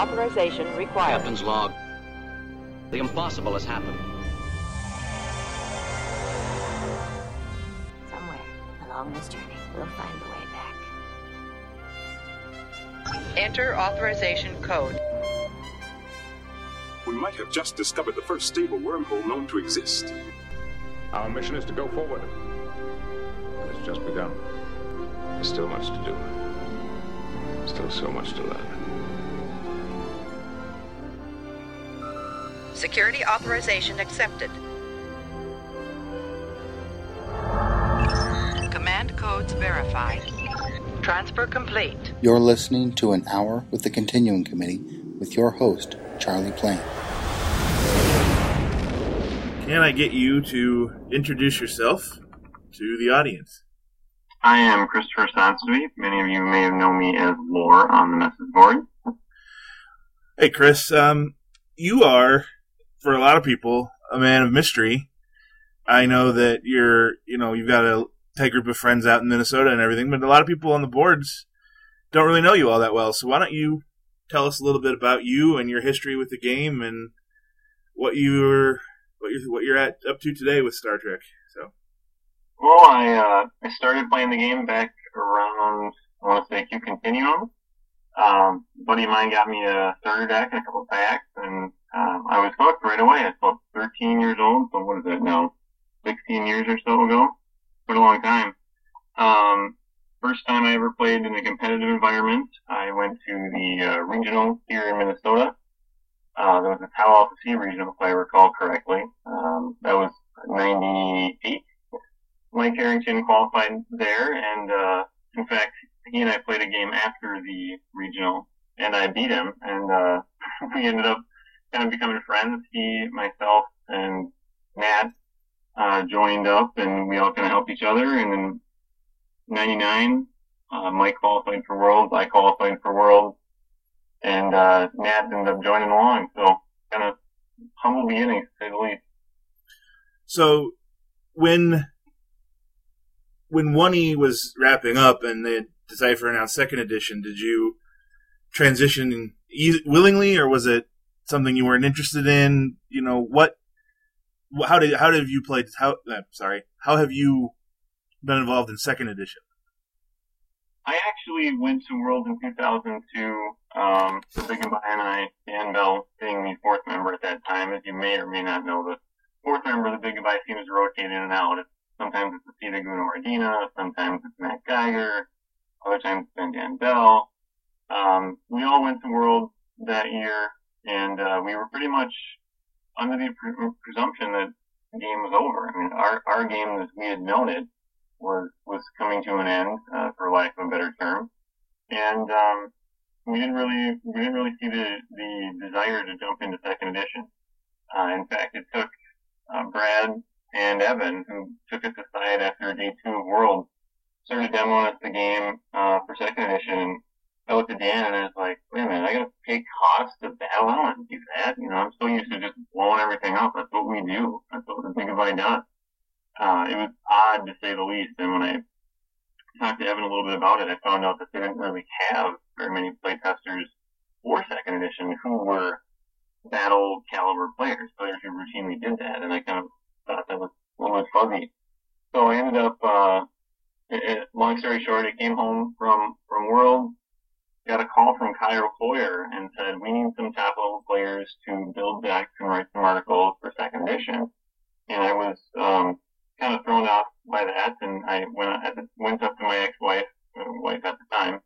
Authorization required. Captain's log. The impossible has happened. Somewhere along this journey, we'll find the way back. Enter authorization code. We might have just discovered the first stable wormhole known to exist. Our mission is to go forward. It's just begun. There's still much to do. Still so much to learn. Security authorization accepted. Command codes verified. Transfer complete. You're listening to An Hour with the Continuing Committee with your host, Charlie Plain. Can I get you to introduce yourself to the audience? I am Christopher Sonsby. Many of you may have known me as Lore on the message board. Hey, Chris. Um, you are, for a lot of people, a man of mystery. I know that you're, you know, you've got a tight group of friends out in Minnesota and everything, but a lot of people on the boards don't really know you all that well. So why don't you tell us a little bit about you and your history with the game and what you're what you're what you're at up to today with Star Trek? So. Well, I uh, I started playing the game back around I want to say Q Continuum. Um, buddy of mine got me a starter deck and a couple packs, and um, I was hooked right away. I about 13 years old, so what is that now? 16 years or so ago. Quite a long time. Um, first time I ever played in a competitive environment, I went to the uh, regional here in Minnesota. Uh, there was a Tau Alpha C regional, if I recall correctly. Um, that was 98. Mike Harrington qualified there, and uh, in fact, he and I played a game after the regional, and I beat him, and uh, we ended up kind of becoming friends. He, myself, and Nat uh, joined up, and we all kind of helped each other. And in '99, uh, Mike qualified for Worlds, I qualified for Worlds, and uh, Nat ended up joining along. So kind of humble beginnings, to say the least. So when when one E was wrapping up and the Decipher announced second edition, did you transition e- willingly, or was it something you weren't interested in? You know what? How did how did you play? How uh, sorry? How have you been involved in second edition? I actually went to World in 2002. Um, the Big and and I, Dan Bell, being the fourth member at that time, as you may or may not know, the fourth member of the Big Goodbye team is rotating in and out. Sometimes it's Acita Gunawaradina, sometimes it's Matt Geiger, other times it's been Dan Bell. Um, we all went to World that year, and uh, we were pretty much under the pre- presumption that the game was over. I mean, our our game as we had known it was was coming to an end, uh, for lack of a better term, and um, we didn't really we didn't really see the the desire to jump into second edition. Uh, in fact, it took uh, Brad and Evan, who took us aside after day two of World, started demoing us the game uh, for second edition. I looked at Dan and I was like, wait a minute, I gotta pay cost to battle. I don't want to do that. You know, I'm so used to just blowing everything up. That's what we do. That's what the Big Goodbye does. Uh, it was odd to say the least. And when I talked to Evan a little bit about it, I found out that they didn't really have very many playtesters for second edition who were battle caliber players, players who routinely did that. And I kind of thought that was a little bit fuzzy. So I ended up, uh, it, it, long story short, I came home from, from World, got a call from Cairo Foyer and said, we need some top level players to build decks and write some articles for second edition. And I was, um, kind of thrown off by that and I went, I went up to my ex-wife, uh, wife at the time,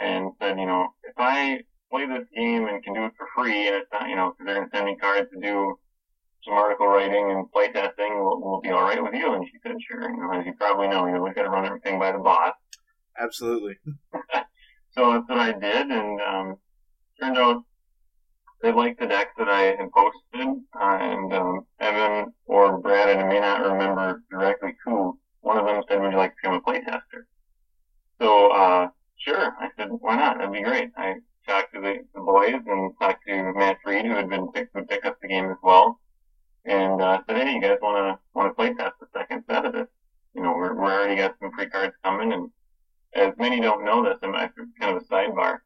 and said, you know, if I play this game and can do it for free and it's not, you know, cause they're going to send me cards to do some article writing and playtesting will, will be all right with you. And she said, sure. You know, as you probably know, you know, we've got to run everything by the boss. Absolutely. so that's what I did, and um, turned out they liked the decks that I had posted, uh, and um, Evan or Brad, and I may not remember directly who, one of them said, would you like to become a playtester? So, uh, sure. I said, why not? That'd be great. I talked to the, the boys and talked to Matt Reed, who had been picked, pick up the game as well, and uh, said, hey, you guys want to want to playtest the second set of this? You know, we're, we're already got some free cards coming, and as many don't know this, I'm kind of a sidebar.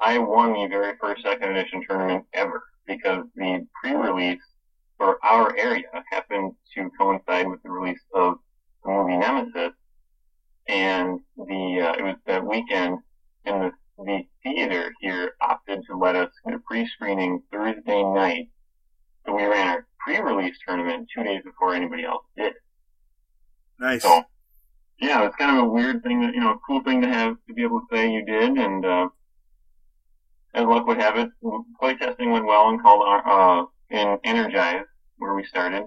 I won the very first second edition tournament ever because the pre-release for our area happened to coincide with the release of the movie Nemesis, and the uh, it was that weekend, and the the theater here opted to let us get a pre-screening Thursday night. So we ran our pre-release tournament two days before anybody else did. Nice. So, yeah, it's kind of a weird thing that, you know, a cool thing to have to be able to say you did, and, uh, as luck would have it, playtesting went well and called, uh, in Energize, where we started.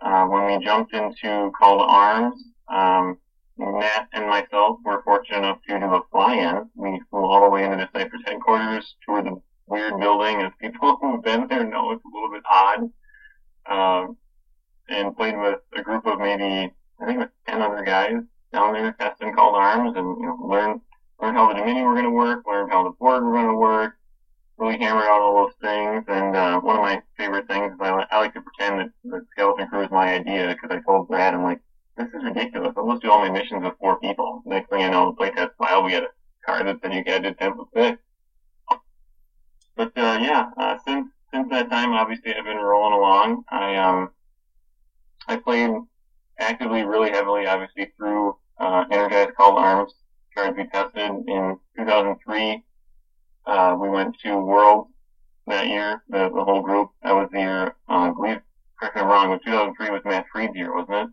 Uh, when we jumped into Call to Arms, um, Matt and myself were fortunate enough to do a fly-in. We flew all the way into the Decipher headquarters, toured the weird building, as people who've been there know it's a little bit odd. Um, and played with a group of maybe, I think it was 10 other guys down there testing Call to Arms and, you know, learn, learn how the Dominion were going to work, learn how the Borg were going to work, really hammered out all those things. And, uh, one of my favorite things is I, I like to pretend that the Skeleton Crew is my idea because I told Brad, I'm like, this is ridiculous. I'll just do all my missions with four people. Next thing I know, the playtest file, we get a card that said you gotta do 10 with. But, uh, yeah, uh, since, since that time, obviously I've been rolling along. I, um, I played actively really heavily, obviously, through, uh, Energized Call to Arms, cards we tested in 2003. Uh, we went to World that year, the, the whole group. That was the year, uh, I believe, correct me if I'm wrong, but 2003 was Matt Freed's year, wasn't it?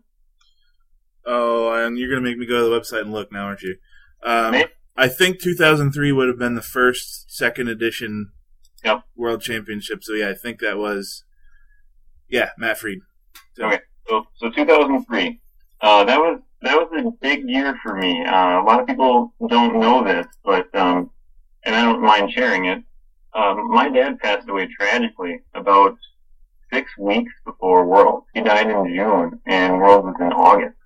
Oh, and you're gonna make me go to the website and look now, aren't you? Um, I think 2003 would have been the first second edition Yep. World Championship. So yeah, I think that was yeah Matt Freed. So- Okay. So, so 2003. Uh, that was, that was a big year for me. Uh, a lot of people don't know this, but, um, and I don't mind sharing it. Um, my dad passed away tragically about six weeks before World. He died in June and World was in August.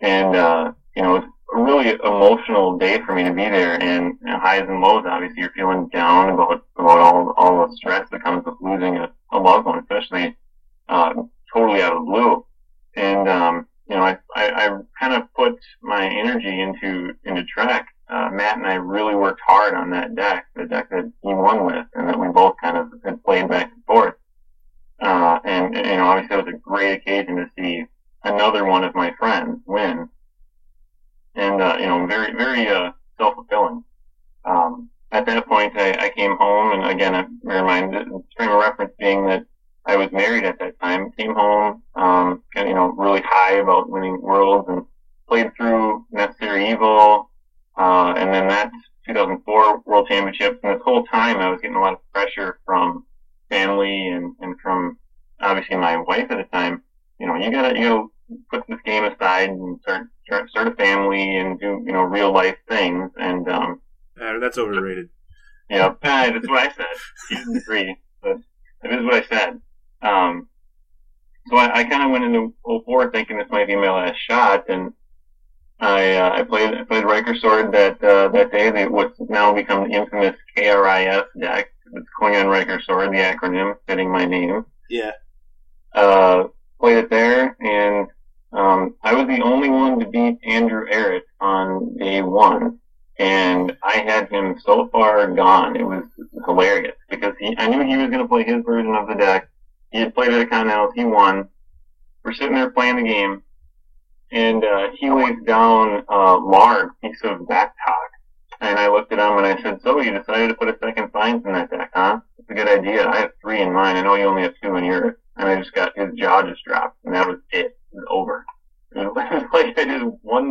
And, uh, you know, it was a really emotional day for me to be there and, and highs and lows. Obviously, you're feeling down about, about all, all the stress that comes with losing a, a loved one, especially,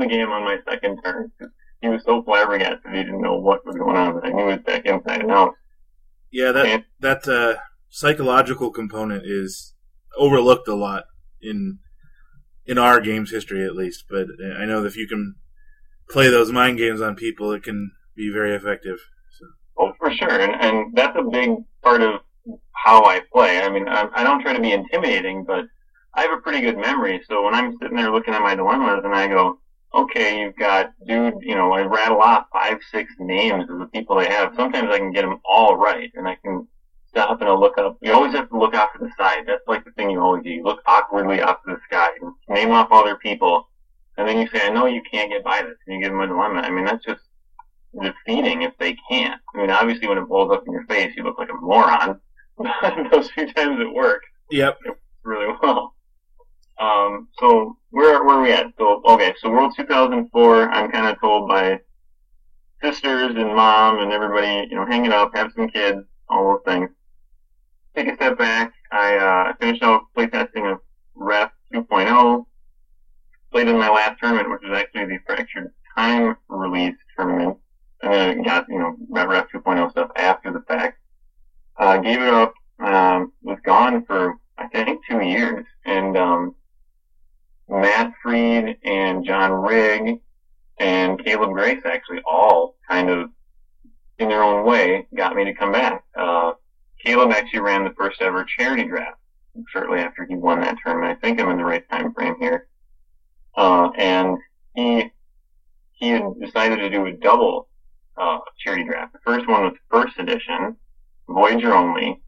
the game on my second turn he was so flabbergasted he didn't know what was going on. But I knew his deck inside and out. Yeah, that And- that uh, psychological component is overlooked a lot in in our game's history, at least. But I know that if you can play those mind games on people, it can be very effective. So, Oh, for sure, and and that's a big part of how I play. I mean, I, I don't try to be intimidating, but I have a pretty good memory. So when I'm sitting there looking at my dilemmas, and I go, okay, you've got dude, you know, I rattle off five, six names of the people they have. Sometimes I can get them all right, and I can stop and I'll look up. You always have to look off to the side. That's like the thing you always do. You look awkwardly off to the sky and name off all their people, and then you say, I know you can't get by this, and you give them a dilemma. I mean, that's just defeating if they can't. I mean, obviously when it blows up in your face, you look like a moron. But those few times it worked Yep. really well. Um, so where where are we at? So okay, so World 2004. I'm kind of told by sisters and mom and everybody, you know, hang it up, have some kids, all those things. Take a step back. I uh, finished out playtesting of Ref 2.0. Played in my last tournament, which was actually the Fractured Time release tournament, and then got you know Ref 2.0 stuff after the fact. Uh, gave it up. Um, was gone for I think two years, and um, Matt Freed and John Rigg and Caleb Grace actually all kind of in their own way got me to come back. Uh, Caleb actually ran the first ever charity draft shortly after he won that tournament. I think I'm in the right time frame here. Uh, and he, he had decided to do a double, uh, charity draft. The first one was first edition, Voyager only,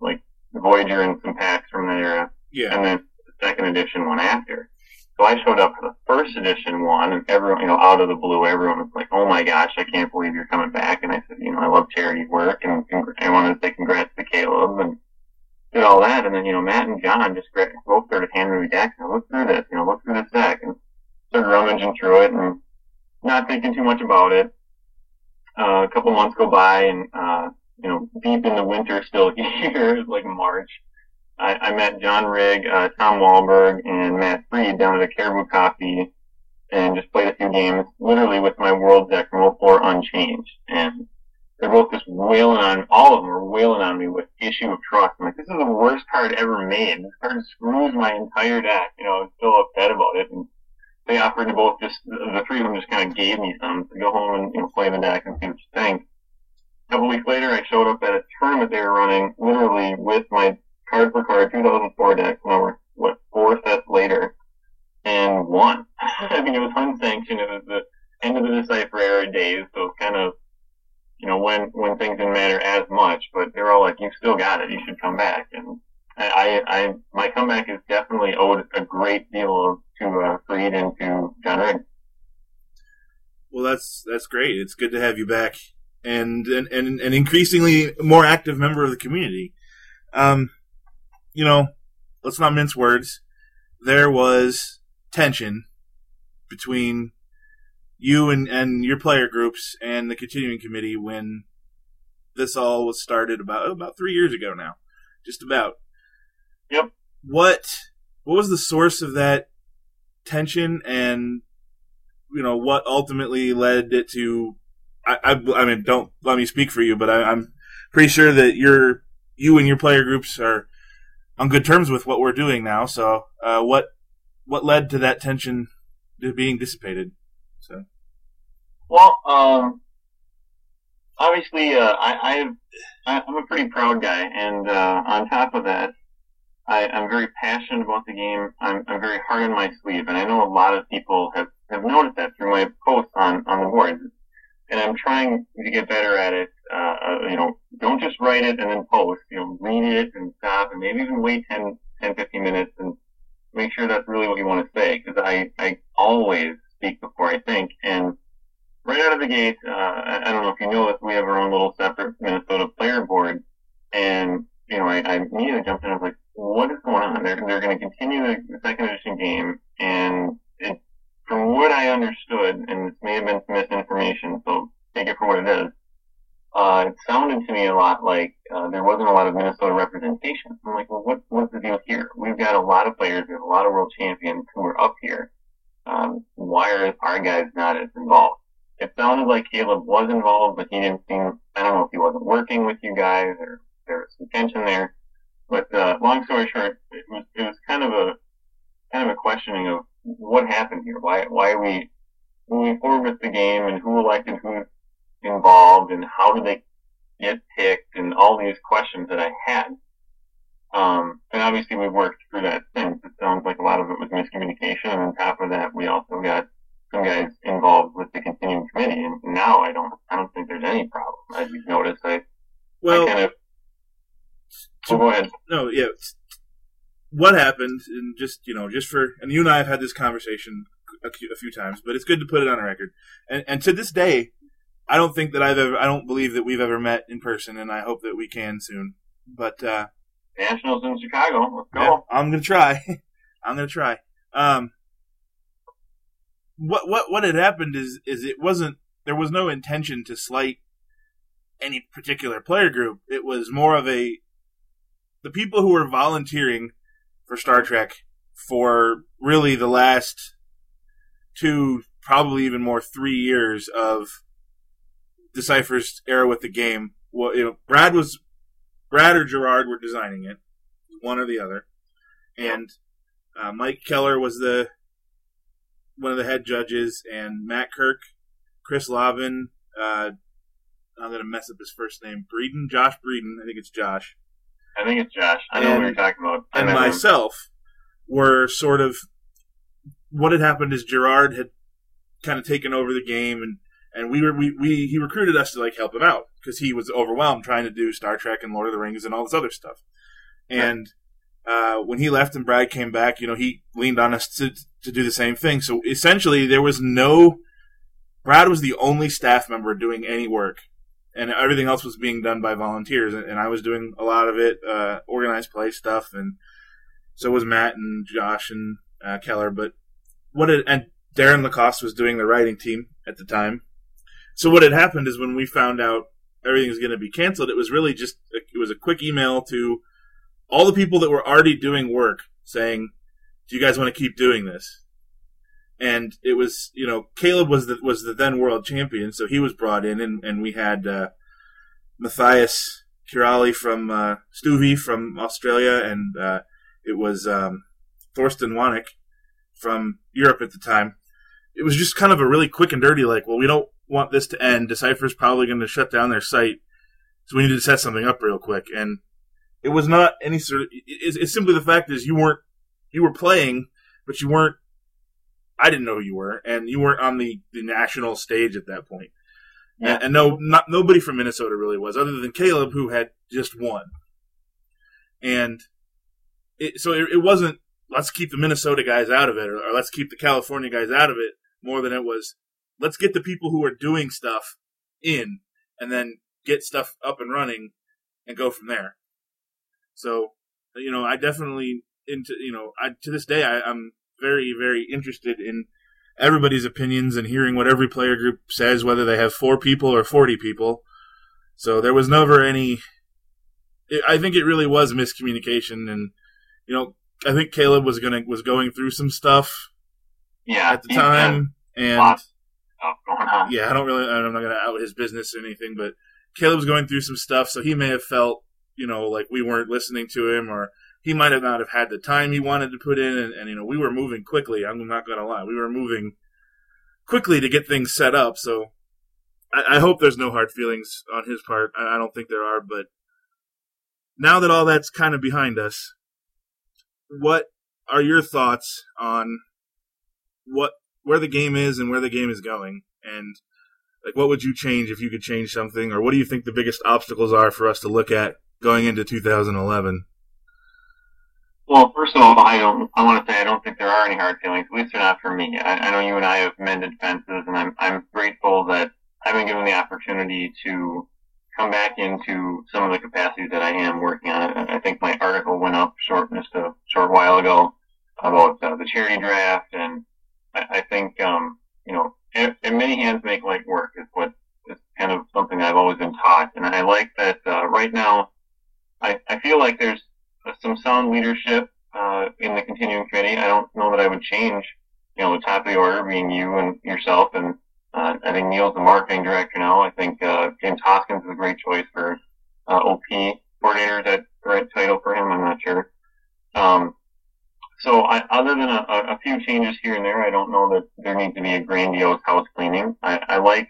like Voyager and some packs from that era Yeah. and then the second edition one after. So I showed up for the first edition one, and everyone, you know, out of the blue, everyone was like, "Oh my gosh, I can't believe you're coming back!" And I said, "You know, I love charity work, and I wanted to say congrats to Caleb and did all that." And then, you know, Matt and John just both started handing me decks, and I looked through this, you know, look through this deck, and started rummaging through it, and not thinking too much about it. Uh, a couple months go by, and uh, you know, deep in the winter still here, like March. I, I met John Rigg, uh, Tom Wahlberg, and Matt Freed down at a Caribou Coffee and just played a few games, literally with my world deck from 04 unchanged. And they're both just wailing on, all of them are wailing on me with Issue of Trust. I'm like, this is the worst card ever made. This card screws my entire deck. You know, I'm still upset about it. And they offered to both just, the three of them just kind of gave me some to go home and you know, play the deck and see what you think. A couple weeks later, I showed up at a tournament they were running, literally with my card for card 2004 deck, number what four sets later, and won. I mean, it was unsanctioned. It was the end of the Decipher era days, so kind of you know when when things didn't matter as much. But they're all like, "You still got it. You should come back." And I, I, I my comeback is definitely owed a great deal of, to uh, Freed and to John Rigg. Well, that's that's great. It's good to have you back, and and and an increasingly more active member of the community. Um, you know, let's not mince words. There was tension between you and and your player groups and the continuing committee when this all was started about oh, about three years ago now, just about. Yep. What what was the source of that tension and you know what ultimately led it to I, I, I mean don't let me speak for you but I, i'm pretty sure that you're you and your player groups are on good terms with what we're doing now so uh, what what led to that tension being dissipated so Well, um, obviously, uh, I, I, I'm a pretty proud guy, and uh, on top of that, I, I'm very passionate about the game. I'm, I'm very hard on my sleeve, and I know a lot of people have, have noticed that through my posts on, on the boards. And I'm trying to get better at it. Uh, uh, you know, don't just write it and then post. You know, read it and stop, and maybe even wait 10, 10 15 minutes and make sure that's really what you want to say. Because I, I always speak before I think, and right out of the gate, uh, I I don't know if you know this, we have our own little separate Minnesota player board, and you know, I, I immediately jumped in. I was like, "What is going on?" They're they're going to continue the, the second edition game, and it, from what I understood, and this may have been some misinformation, so take it for what it is. Uh, it sounded to me a lot like uh, there wasn't a lot of Minnesota representation. I'm like, well, what what's the deal here? We've got a lot of players, we have a lot of world champions who are up here. Um, why are our guys not as involved? it sounded like Caleb was involved, but he didn't seem, I don't know if he wasn't working with you guys or there was some tension there. But, uh, long story short, it was, it was kind of a, kind of a questioning of what happened here. Why, why are we moving forward with the game and who elected who's involved and how do they get picked and all these questions that I had. Um, and obviously we've worked through that since. It sounds like a lot of it was miscommunication and on top of that we also got some guys involved with the continuing committee, and now I don't, I don't think there's any problem. As you've noticed, I, well I kind of. So go ahead. no yeah what happened and just you know just for and you and i have had this conversation a few, a few times but it's good to put it on a record and, and to this day I don't think that I've ever, I don't believe that we've ever met in person, and I hope that we can soon. But uh, Nationals in Chicago. Let's go. yeah, I'm gonna try. I'm gonna try. Um, what what what had happened is is it wasn't there was no intention to slight any particular player group. It was more of a the people who were volunteering for Star Trek for really the last two, probably even more, three years of Decipher's era with the game. Well, you know, Brad was Brad or Gerard were designing it, one or the other, and uh, Mike Keller was the one of the head judges, and Matt Kirk, Chris Lavin. Uh, I'm gonna mess up his first name. Breeden, Josh Breeden. I think it's Josh I think it's Josh. I know And- what you're talking about. I and met him. myself were sort of what had happened is Gerard had kind of taken over the game and and we were we, we he recruited us to like help him out because he was overwhelmed trying to do Star Trek and Lord of the Rings and all this other stuff. And uh, when he left and Brad came back, you know, he leaned on us to to do the same thing. So essentially, there was no Brad was the only staff member doing any work, and everything else was being done by volunteers. And, and I was doing a lot of it, uh, organized play stuff, and so was Matt and Josh and uh, Keller. But what it, and Darren Lacoste was doing the writing team at the time. So what had happened is when we found out everything was going to be canceled, it was really just it was a quick email to all the people that were already doing work saying, "Do you guys want to keep doing this?" And it was you know Caleb was the was the then world champion, so he was brought in, and, and we had uh, Matthias Kirali from uh, from Australia, and uh, it was um, Thorsten Wanek from Europe at the time. It was just kind of a really quick and dirty, like, well, we don't want this to end. Decipher's probably going to shut down their site, so we need to set something up real quick. And it was not any sort of. It's, it's simply the fact is you weren't you were playing, but you weren't. I didn't know who you were, and you weren't on the, the national stage at that point. Yeah. And, and no, not nobody from Minnesota really was, other than Caleb, who had just won. And it, so it, it wasn't let's keep the Minnesota guys out of it, or, or let's keep the California guys out of it, more than it was let's get the people who are doing stuff in, and then get stuff up and running, and go from there. So, you know, I definitely into you know, I to this day I, I'm very very interested in everybody's opinions and hearing what every player group says, whether they have four people or forty people. So there was never any. It, I think it really was miscommunication, and you know, I think Caleb was gonna was going through some stuff yeah, at the he's uh, time, and lots stuff going on. yeah, I don't really, I'm not gonna out his business or anything, but Caleb's going through some stuff, so he may have felt, you know, like we weren't listening to him, or he might have not have had the time he wanted to put in, and, and you know, we were moving quickly. I'm not gonna lie, we were moving quickly to get things set up. So I, I hope there's no hard feelings on his part. I, I don't think there are, but now that all that's kind of behind us, what are your thoughts on what where the game is and where the game is going and like what would you change if you could change something or what do you think the biggest obstacles are for us to look at going into 2011 Well, first of all, I don't. I want to say I don't think there are any hard feelings. At least they're not for me. I, I know you and I have mended fences, and I'm I'm grateful that I've been given the opportunity to come back into some of the capacities that I am working on. I think my article went up short just a short while ago about uh, the charity draft, and I, think um, you know, and, many hands make light work is what is kind of something I've always been taught, and I like that uh, right now. I, I feel like there's some sound leadership uh, in the continuing committee. I don't know that I would change, you know, the top of the order being you and yourself, and uh, I think Neil's the marketing director now. I think uh, James Hoskins is a great choice for uh, OP coordinator. Is that the right title for him? I'm not sure. Um, so I, other than a, a few changes here and there, I don't know that there needs to be a grandiose house cleaning. I, I like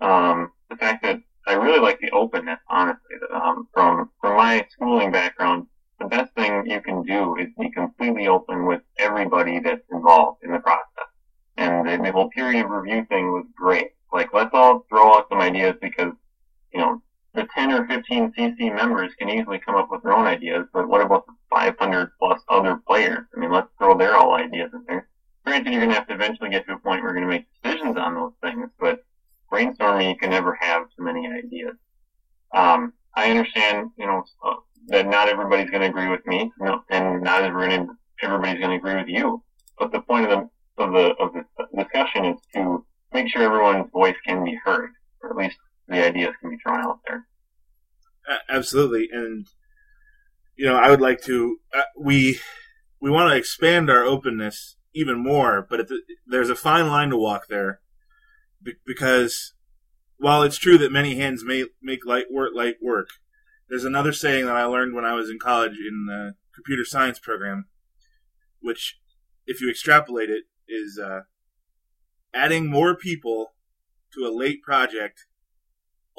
um, the fact that I really like the openness, honestly. Um, from from my schooling background, the best thing you can do is be completely open with everybody that's involved in the process. And the, the whole period of review thing was great. Like, let's all throw out some ideas because, you know, the 10 or 15 CC members can easily come up with their own ideas, but what about the 500 plus other players? I mean, let's throw their all ideas in there. Granted, you're going to have to eventually get to a point where you're going to make decisions on those things, but brainstorming, you can never have too many ideas. Um, I understand, you know, uh, that not everybody's going to agree with me, and not everybody, everybody's going to agree with you. But the point of the of the of the discussion is to make sure everyone's voice can be heard, or at least the ideas can be thrown out there. Absolutely, and you know, I would like to. Uh, we we want to expand our openness even more, but the, there's a fine line to walk there, because while it's true that many hands may make light work light work, there's another saying that I learned when I was in college in the computer science program, which, if you extrapolate it, is uh, adding more people to a late project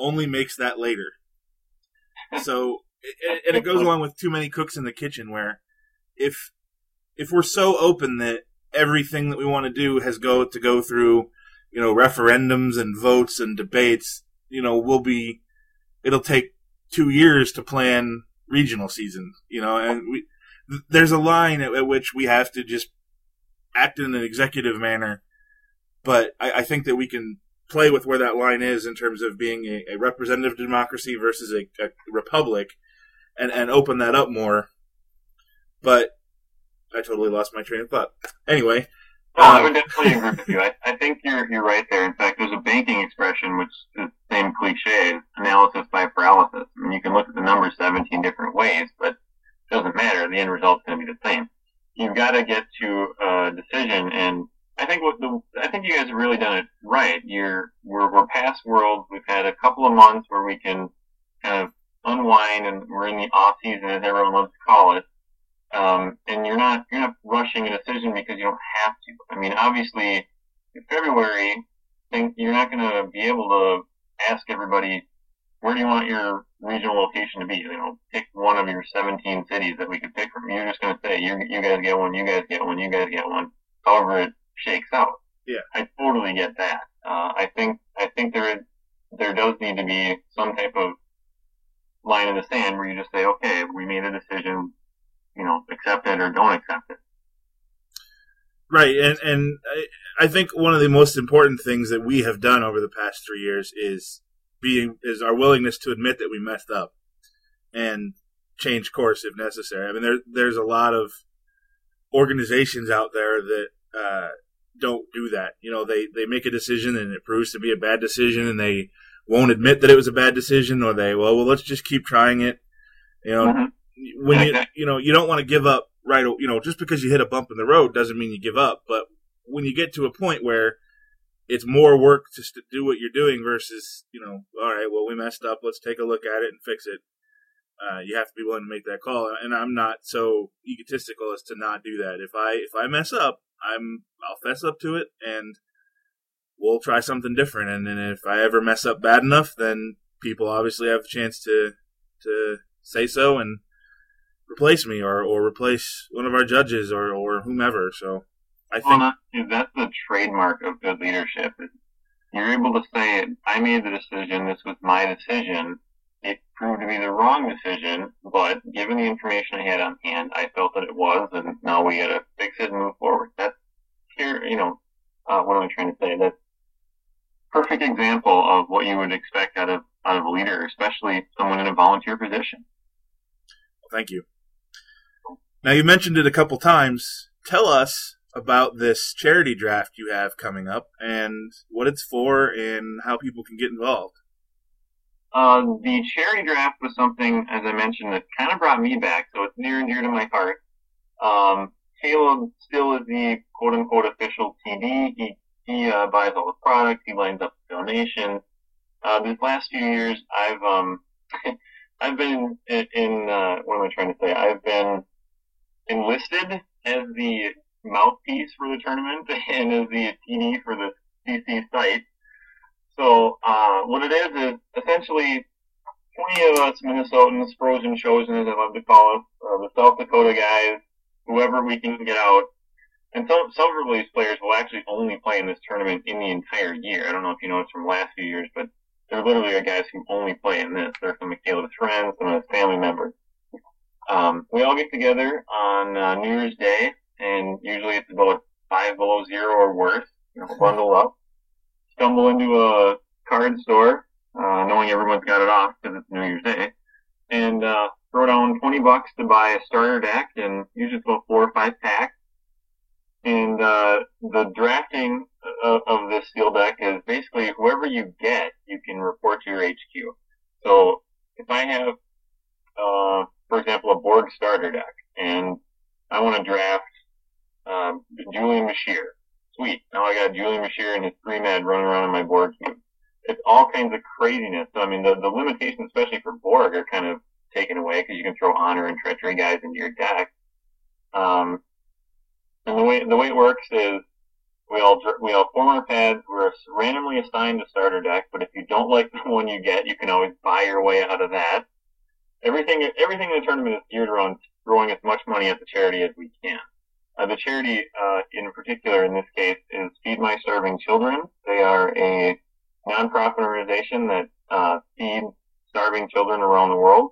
only makes that later. so, and it goes along with too many cooks in the kitchen, where if if we're so open that everything that we want to do has go to go through you know, referendums and votes and debates, you know, we'll be, it'll take two years to plan regional season, you know, and we, there's a line at, at which we have to just act in an executive manner. But I, I, think that we can play with where that line is in terms of being a, a representative democracy versus a, a, republic and, and open that up more. But I totally lost my train of thought. Anyway, Oh, I um, would definitely agree with you. I, I think you're you're right there. In fact, there's a banking expression which is the same cliche, analysis by paralysis. I mean, you can look at the numbers 17 different ways, but it doesn't matter. The end result's going to be the same. You've got to get to a decision, and I think what the I think you guys have really done it right. You're we're we're past world. We've had a couple of months where we can kind of unwind, and we're in the off season, as everyone loves to call it. Um, and you're not you're not rushing a decision because you don't have to. I mean, obviously, in February, think you're not going to be able to ask everybody where do you want your regional location to be. You know, pick one of your 17 cities that we could pick from. You're just going to say you you guys get one, you guys get one, you guys get one. However, it shakes out. Yeah, I totally get that. Uh, I think I think there is there does need to be some type of line in the sand where you just say, okay, we made a decision you know, accept it or don't accept it. Right, and and I think one of the most important things that we have done over the past three years is being is our willingness to admit that we messed up and change course if necessary. I mean, there there's a lot of organizations out there that uh, don't do that. You know, they they make a decision and it proves to be a bad decision, and they won't admit that it was a bad decision, or they well, well, let's just keep trying it. You know, mm-hmm when you you know you don't want to give up right you know just because you hit a bump in the road doesn't mean you give up. But when you get to a point where it's more work to do what you're doing versus you know all right well we messed up. Let's take a look at it and fix it. Uh, you have to be willing to make that call. And i'm not so egotistical as to not do that. If i if i mess up i'm i'll fess up to it and we'll try something different and then if i ever mess up bad enough then people obviously have the chance to to say so and replace me or, or replace one of our judges or, or whomever. So I think well, that's the trademark of good leadership. You're able to say, "I made the decision. This was my decision. It proved to be the wrong decision, but given the information I had on hand, I felt that it was, and now we got to fix it and move forward." That's here. You know, uh, what am I trying to say? That's perfect example of what you would expect out of out of a leader, especially someone in a volunteer position. Thank you. Now, you mentioned it a couple times. Tell us about this charity draft you have coming up and what it's for and how people can get involved. Uh, the charity draft was something, as I mentioned, that kind of brought me back, so it's near and dear to my heart. Um, Caleb still is the quote unquote official TD. He, he uh, buys all the products, he lines up the donations. Uh, these last few years, I've, um, I've been in, in uh, what am I trying to say? I've been enlisted as the mouthpiece for the tournament and as the TD for the CC site. So uh, what it is is essentially 20 of us Minnesotans, frozen chosen as I love to call us, uh, the South Dakota guys, whoever we can get out. And some some of these players will actually only play in this tournament in the entire year. I don't know if you know it's from last few years, but they're literally guys who only play in this. They're some of Caleb's friends, some of his family members. Um, we all get together on uh, New Year's Day, and usually it's about five below zero or worse. You know, bundle up, stumble into a card store, uh, knowing everyone's got it off because it's New Year's Day, and uh, throw down 20 bucks to buy a starter deck, and usually about four or five packs. And uh, the drafting of, of this steel deck is basically whoever you get, you can report to your HQ. So if I have, uh, for example, a Borg starter deck, and I want to draft um, Julian Bashir. Sweet. Now I got Julian Bashir and his three med running around in my Borg cube. It's all kinds of craziness. So, I mean, the, the limitations, especially for Borg, are kind of taken away because you can throw honor and treachery guys into your deck. Um, and the way the way it works is we all we all form our pads. We're randomly assigned a starter deck, but if you don't like the one you get, you can always buy your way out of that. Everything everything in the tournament is geared around throwing as much money at the charity as we can. Uh, the charity, uh, in particular, in this case, is Feed My Starving Children. They are a nonprofit organization that uh, feeds starving children around the world.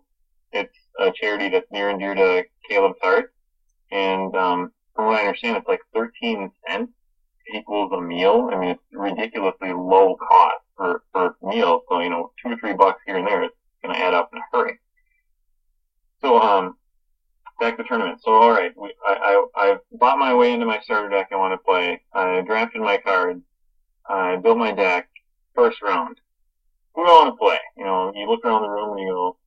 It's a charity that's near and dear to Caleb's heart, and um, from what I understand, it's like 13 cents equals a meal. I mean, it's ridiculously low cost for, for meals. So, you know, two or three bucks here and there is going to add up in a hurry. So, um, back to tournament. So, all right, we, I, I, I bought my way into my starter deck I want to play. I drafted my cards. I built my deck. First round. Who do I want to play? You know, you look around the room and you go,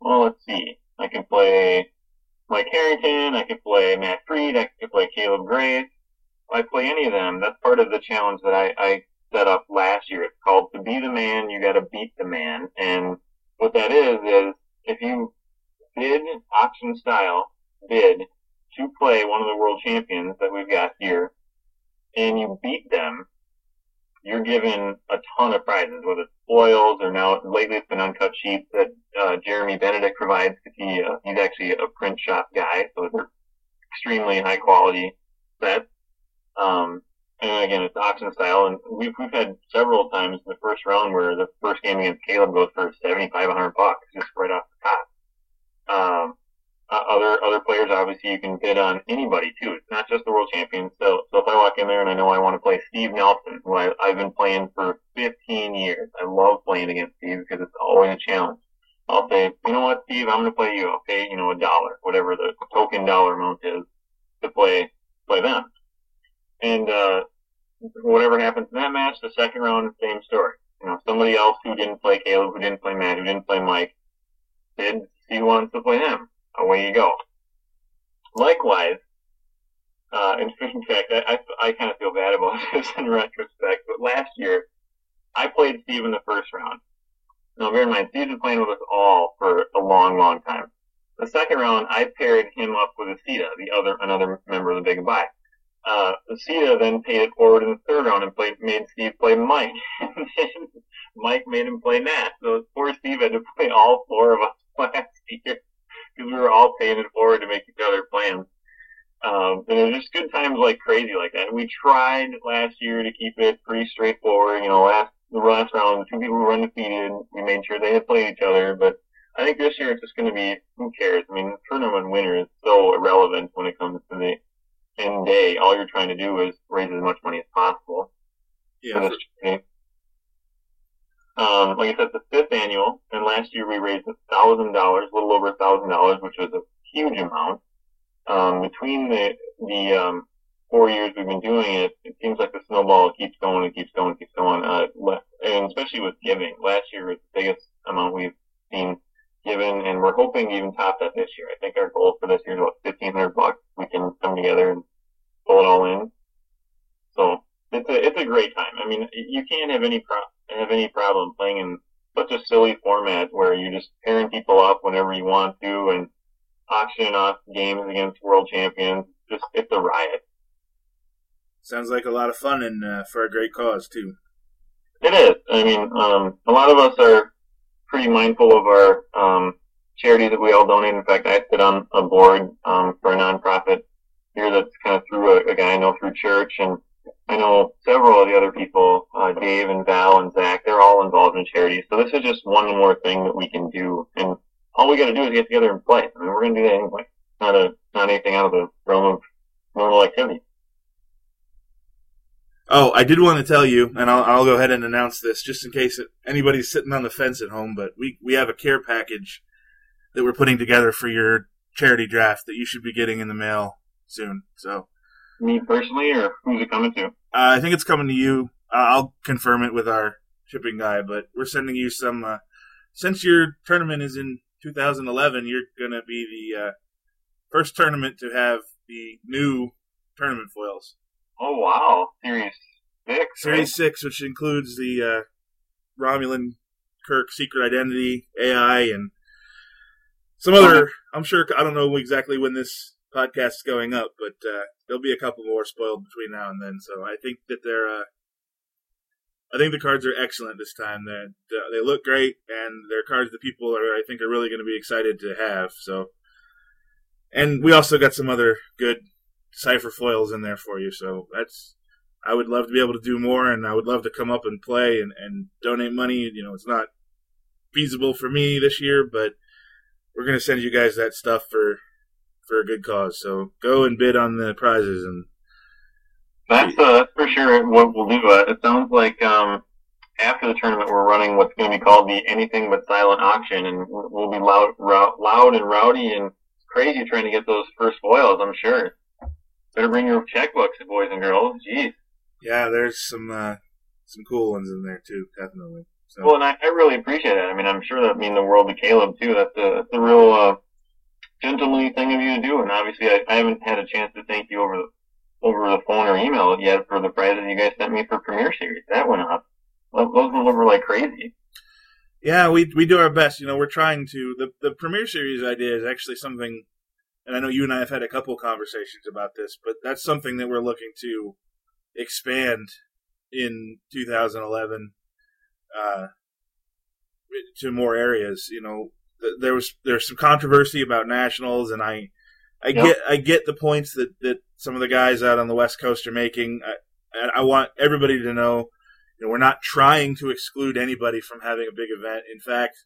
well, let's see. I can play Mike Harrington, I could play Matt Freed, I could play Caleb Grace. I play any of them, that's part of the challenge that I, I set up last year. It's called to be the man, you gotta beat the man. And what that is, is if you bid auction style, bid to play one of the world champions that we've got here, and you beat them, you're given a ton of prizes, whether it's foils or now lately it's been uncut sheets that uh, Jeremy Benedict provides because he uh, he's actually a print shop guy, so they're extremely high quality sets. Um, and again, it's auction style, and we've we've had several times in the first round where the first game against Caleb goes for seventy five hundred bucks just right off the top. Um, uh, other other players, obviously, you can bid on anybody too. It's not just the world champions. So, so if I walk in there and I know I want to play Steve Nelson, who I, I've been playing for 15 years, I love playing against Steve because it's always a challenge. I'll say, you know what, Steve, I'm going to play you. I'll pay, you know, a dollar, whatever the token dollar amount is, to play play them. And uh, whatever happens in that match, the second round, same story. You know, somebody else who didn't play Caleb, who didn't play Matt, who didn't play Mike, did who wants to play him away you go. Likewise, uh, in fact, I, I, I kind of feel bad about this in retrospect, but last year, I played Steve in the first round. Now, bear in mind, Steve's been playing with us all for a long, long time. The second round, I paired him up with Asita, the other, another member of the Big Goodbye. Uh, Asita then paid it forward in the third round and played, made Steve play Mike. Mike made him play Matt. So poor Steve had to play all four of us last year because we were all paying it forward to make each other plans. Um, and it was just good times like crazy like that. We tried last year to keep it pretty straightforward. You know, last the last round, the two people were undefeated. We made sure they had played each other, but I think this year it's just going to be who cares? I mean, tournament winner is so irrelevant when it comes to the end day. All you're trying to do is raise as much money as possible. Yeah. Um, like I said, the fifth annual, and last year we raised a thousand dollars, a little over a thousand dollars, which was a huge amount. Um, between the the um, four years we've been doing it, it seems like the snowball keeps going and keeps going and keeps going. Uh, and especially with giving, last year was the biggest amount we've seen given, and we're hoping to even top that this year. I think our goal for this year is about fifteen hundred bucks. We can come together and pull it all in. So it's a it's a great time. I mean, you can't have any pro- have any problem playing in such a silly format where you're just pairing people up whenever you want to and auctioning off games against world champions. Just it's a riot. Sounds like a lot of fun and uh, for a great cause too. It is. I mean, um, a lot of us are pretty mindful of our um, charities that we all donate. In fact, I sit on a board um, for a nonprofit here that's kind of through a, a guy I know through church, and I know several of the other people, uh, Dave and Val and Zach, they're all involved in charities. So this is just one more thing that we can do. And all we gotta do is get together and play. I mean, we're gonna do that anyway. Not a, not anything out of the realm of normal activity. Oh, I did want to tell you, and I'll, I'll go ahead and announce this just in case anybody's sitting on the fence at home. But we we have a care package that we're putting together for your charity draft that you should be getting in the mail soon. So Me personally, or who's it coming to? uh, I think it's coming to you. Uh, I'll confirm it with our shipping guy, but we're sending you some. Uh, since your tournament is in 2011, you're going to be the uh, first tournament to have the new tournament foils. Oh wow, Series Six. Series six, which includes the uh, Romulan Kirk secret identity AI and some other. I'm sure I don't know exactly when this podcast is going up, but uh, there'll be a couple more spoiled between now and then. So I think that they're. Uh, I think the cards are excellent this time. They they look great, and they're cards that people are I think are really going to be excited to have. So, and we also got some other good cipher foils in there for you. So that's I would love to be able to do more, and I would love to come up and play and, and donate money. You know, it's not feasible for me this year, but we're going to send you guys that stuff for for a good cause. So go and bid on the prizes, and That's, uh, that's for sure what we'll do. Uh, it sounds like um, after the tournament we're running what's going to be called the Anything But Silent Auction, and we'll be loud, rou- loud and rowdy and crazy trying to get those first foils. I'm sure. Better bring your checkbooks, boys and girls. Jeez. yeah, there's some uh, some cool ones in there too, definitely. So Well, and I, I really appreciate it. I mean, I'm sure that mean the world to Caleb too. That's a, that's a real uh, gentlemanly thing of you to do. And obviously, I, I haven't had a chance to thank you over the over the phone or email yet for the prizes you guys sent me for Premiere Series. That went up. Those went over like crazy. Yeah, we we do our best. You know, we're trying to the the Premier Series idea is actually something, and I know you and I have had a couple conversations about this, but that's something that we're looking to expand in 2011 uh, to more areas. You know, there was there's some controversy about nationals, and I I Yep. get I get the points that that some of the guys out on the West Coast are making. I, I want everybody to know you know, we're not trying to exclude anybody from having a big event. In fact,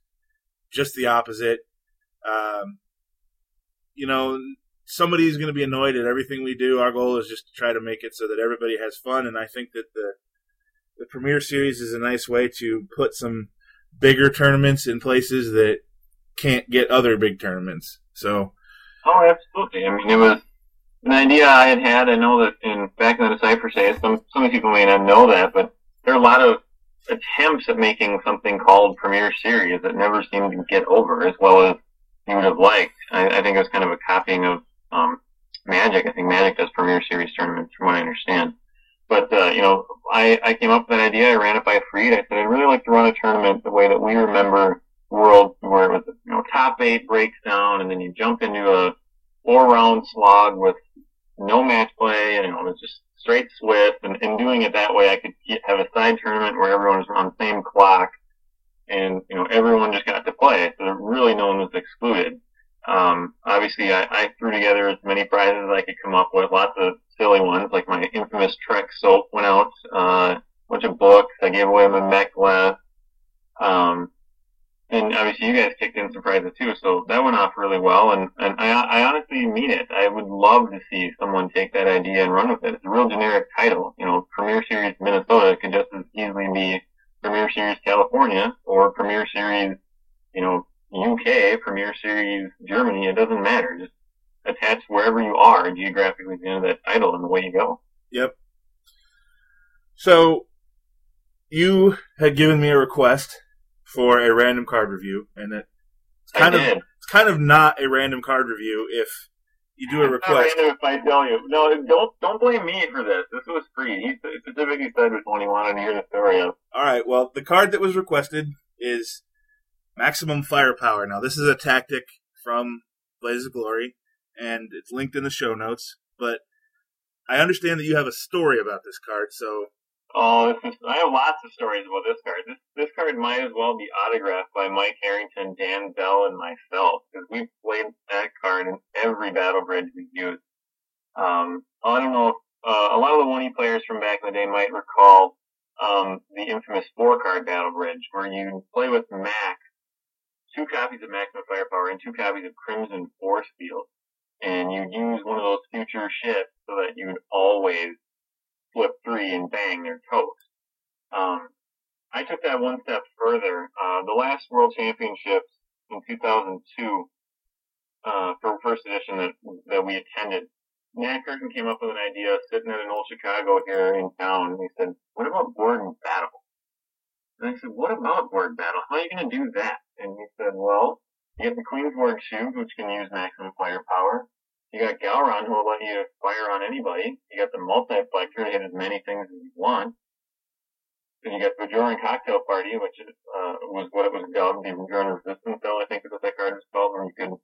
just the opposite. Um, you know, somebody's going to be annoyed at everything we do. Our goal is just to try to make it so that everybody has fun, and I think that the the Premier Series is a nice way to put some bigger tournaments in places that can't get other big tournaments. So, Oh, absolutely. I mean, it was an idea I had had. I know that in back in the Decipher days, some some people may not know that, but there are a lot of attempts at making something called Premier Series that never seemed to get over as well as you would have liked. I, I think it was kind of a copying of um, Magic. I think Magic does Premier Series tournaments, from what I understand. But uh, you know, I, I came up with that idea. I ran it by Freed. I said I'd really like to run a tournament the way that we remember World, where it was you know top eight breaks down, and then you jump into a four round slog with no match play, and you know, it was just straight Swiss. And, and doing it that way, I could get, have a side tournament where everyone was on the same clock, and you know everyone just got to play, so really no one was excluded. Um, obviously, I, I threw together as many prizes as I could come up with, lots of silly ones, like my infamous Trek soap went out, uh, a bunch of books. I gave away my mech. Um, and obviously you guys kicked in some prizes too, so that went off really well. And, and I, I honestly mean it. I would love to see someone take that idea and run with it. It's a real generic title. You know, Premier Series Minnesota could just as easily be Premier Series California or Premier Series, you know, UK, Premier Series Germany. It doesn't matter. Just attach wherever you are geographically to that title and away you go. Yep. So you had given me a request for a random card review, and it's kind I of did. it's kind of not a random card review if you do a It's not request. if I tell you. No, don't don't blame me for this. This was Freed. He specifically said which one he wanted to hear the story of. All right. Well, the card that was requested is maximum firepower. Now, this is a tactic from Blaze of Glory, and it's linked in the show notes. But I understand that you have a story about this card, so Oh, this is, I have lots of stories about this card. This this card might as well be autographed by Mike Harrington, Dan Bell, and myself because we've played that card in every battle bridge we've used. Um, I don't know if uh, a lot of the one players from back in the day might recall um, the infamous four card battle bridge where you play with Max, two copies of Maximum Firepower and two copies of Crimson Force Field, and you use one of those future ships so that you would always flip three and bang, they're toast. Um, I took that one step further. Uh, the last World Championships in 2002, uh, for first edition that, that we attended, Nat Curtin came up with an idea sitting at an old Chicago here in town. He said, what about Borg and battle? And I said, what about Borg battle? How are you going to do that? And he said, well, you get the Queen's Queensborg Cube, which can use maximum firepower. You got Galron, who will let you fire on anybody. You got the multiplexer to hit as many things as you want. Then you got the Bajoran Cocktail Party, which is, uh, was what it was dubbed, the Bajoran Resistance Cell, I think is what that card is called, where you could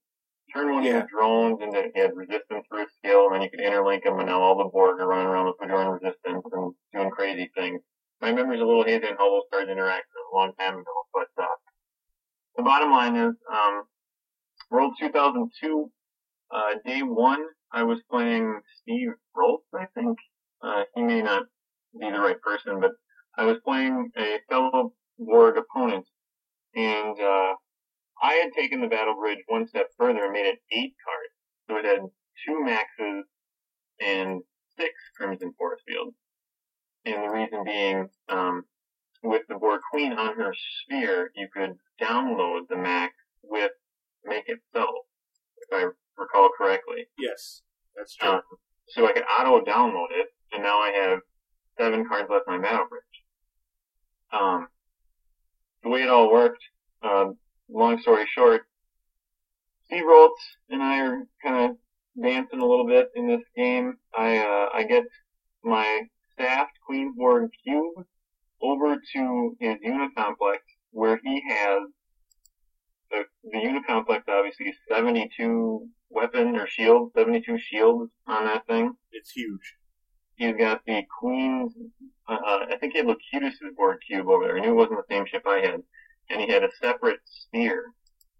turn one of your drones into you had resistance for a skill, and then you could interlink them, and now all the Borg are running around with Bajoran Resistance and doing crazy things. My memory's a little hazy on how those cards interact a long time ago, but uh, the bottom line is, um, World 2002, uh, day one, I was playing Steve Rolfe, I think. Uh, he may not be the right person, but I was playing a fellow Borg opponent, and uh, I had taken the Battle Bridge one step further and made it eight cards. So it had two maxes and six Crimson Force fields. And the reason being, um, with the Borg Queen on her sphere, you could download the max with Make It So, if I recall correctly. Yes, that's true. Um, so I could auto download it, and now I have seven cards left in my battle bridge. Um, the way it all worked, um, long story short, Steve Roltz and I are kind of dancing a little bit in this game. I uh, I get my staffed Queen's Borg cube over to his Unicomplex where he has the, the Unicomplex obviously is 72 weapon or shield, 72 shields on that thing. It's huge. He's got the Queen's, uh, uh, I think he had Locutus's Borg cube over there. I knew it wasn't the same ship I had. And he had a separate sphere.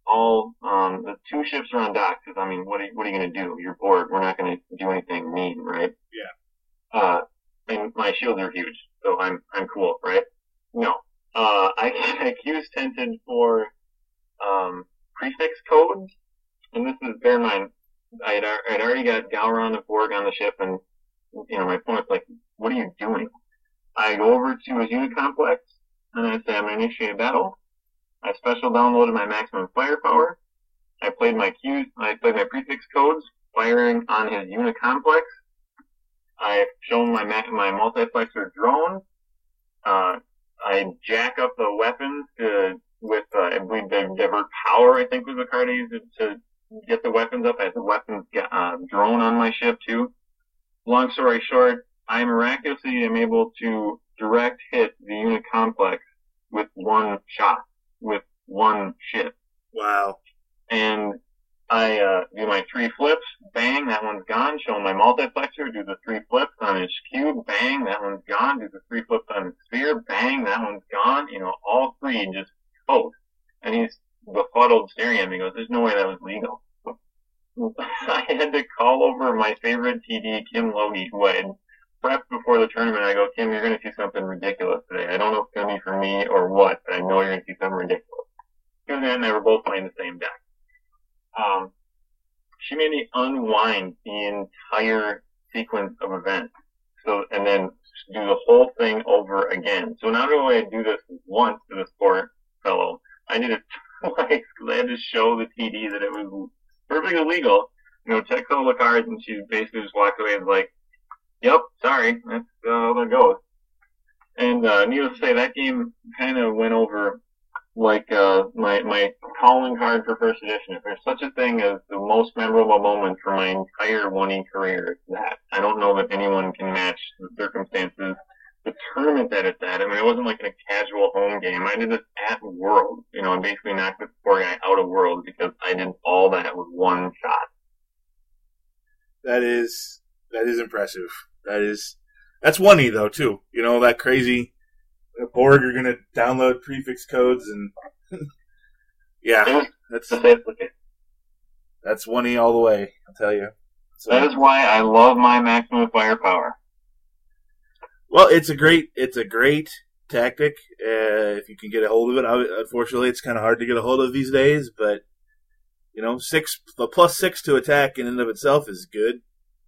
All, um, the two ships are on dock, because I mean, what are, what are you gonna do? You're Borg. We're not gonna do anything mean, right? Yeah. Uh, and my shields are huge, so I'm, I'm cool, right? No. Uh, I get Q's tented for, um, prefix codes, and this is, bear in mind, I had, I'd already got Galron of Borg on the ship, and, you know, my opponent's like, what are you doing? I go over to his Unicomplex, and I say, I'm gonna initiate a battle. I special downloaded my maximum firepower. I played my cues, I played my prefix codes, firing on his Unicomplex. I've shown my ma- my multiplexer drone. Uh, I jack up the weapons to, with, uh, I believe the divert power, I think was the card I used to, to get the weapons up. I have the weapons, uh, drone on my ship too. Long story short, I miraculously am able to direct hit the Unicomplex with one shot, with one ship. Wow. And I uh, do my three flips, bang, that one's gone. Show my multiplexer, do the three flips on his cube, bang, that one's gone. Do the three flips on his sphere, bang, that one's gone. You know, all three just both. And he's befuddled staring at me. He goes, "There's no way that was legal." I had to call over my favorite TD, Kim Logie, who I had prepped before the tournament. I go, Kim, you're going to see something ridiculous today. I don't know if it's going to be for me or what, but I know you're going to see something ridiculous. Kim and I were both playing the same deck. Um, she made me unwind the entire sequence of events. So, and then do the whole thing over again. So not only did I do this once to this poor fellow, I did it twice I had to show the TD that it was perfectly legal. You know, text all the cards and she basically just walked away and was like, yep, sorry, that's uh, how that goes. And, uh, needless to say, that game kind of went over like, uh, my, my calling card for first edition. If there's such a thing as the most memorable moment for my entire 1E career, it's that. I don't know that anyone can match the circumstances, the tournament that it's at. I mean, it wasn't like in a casual home game. I did this at World, you know, and basically knocked this poor guy out of World because I did all that with one shot. That is that is impressive. That is that's one E though too. You know that crazy Borg are gonna download prefix codes and yeah, that's To say it's the case. that's one E all the way. I'll tell you. So, That is why I love my maximum firepower. Well, it's a great it's a great tactic uh, if you can get a hold of it. Unfortunately, it's kind of hard to get a hold of these days, but you know, six the plus six to attack in and of itself is good,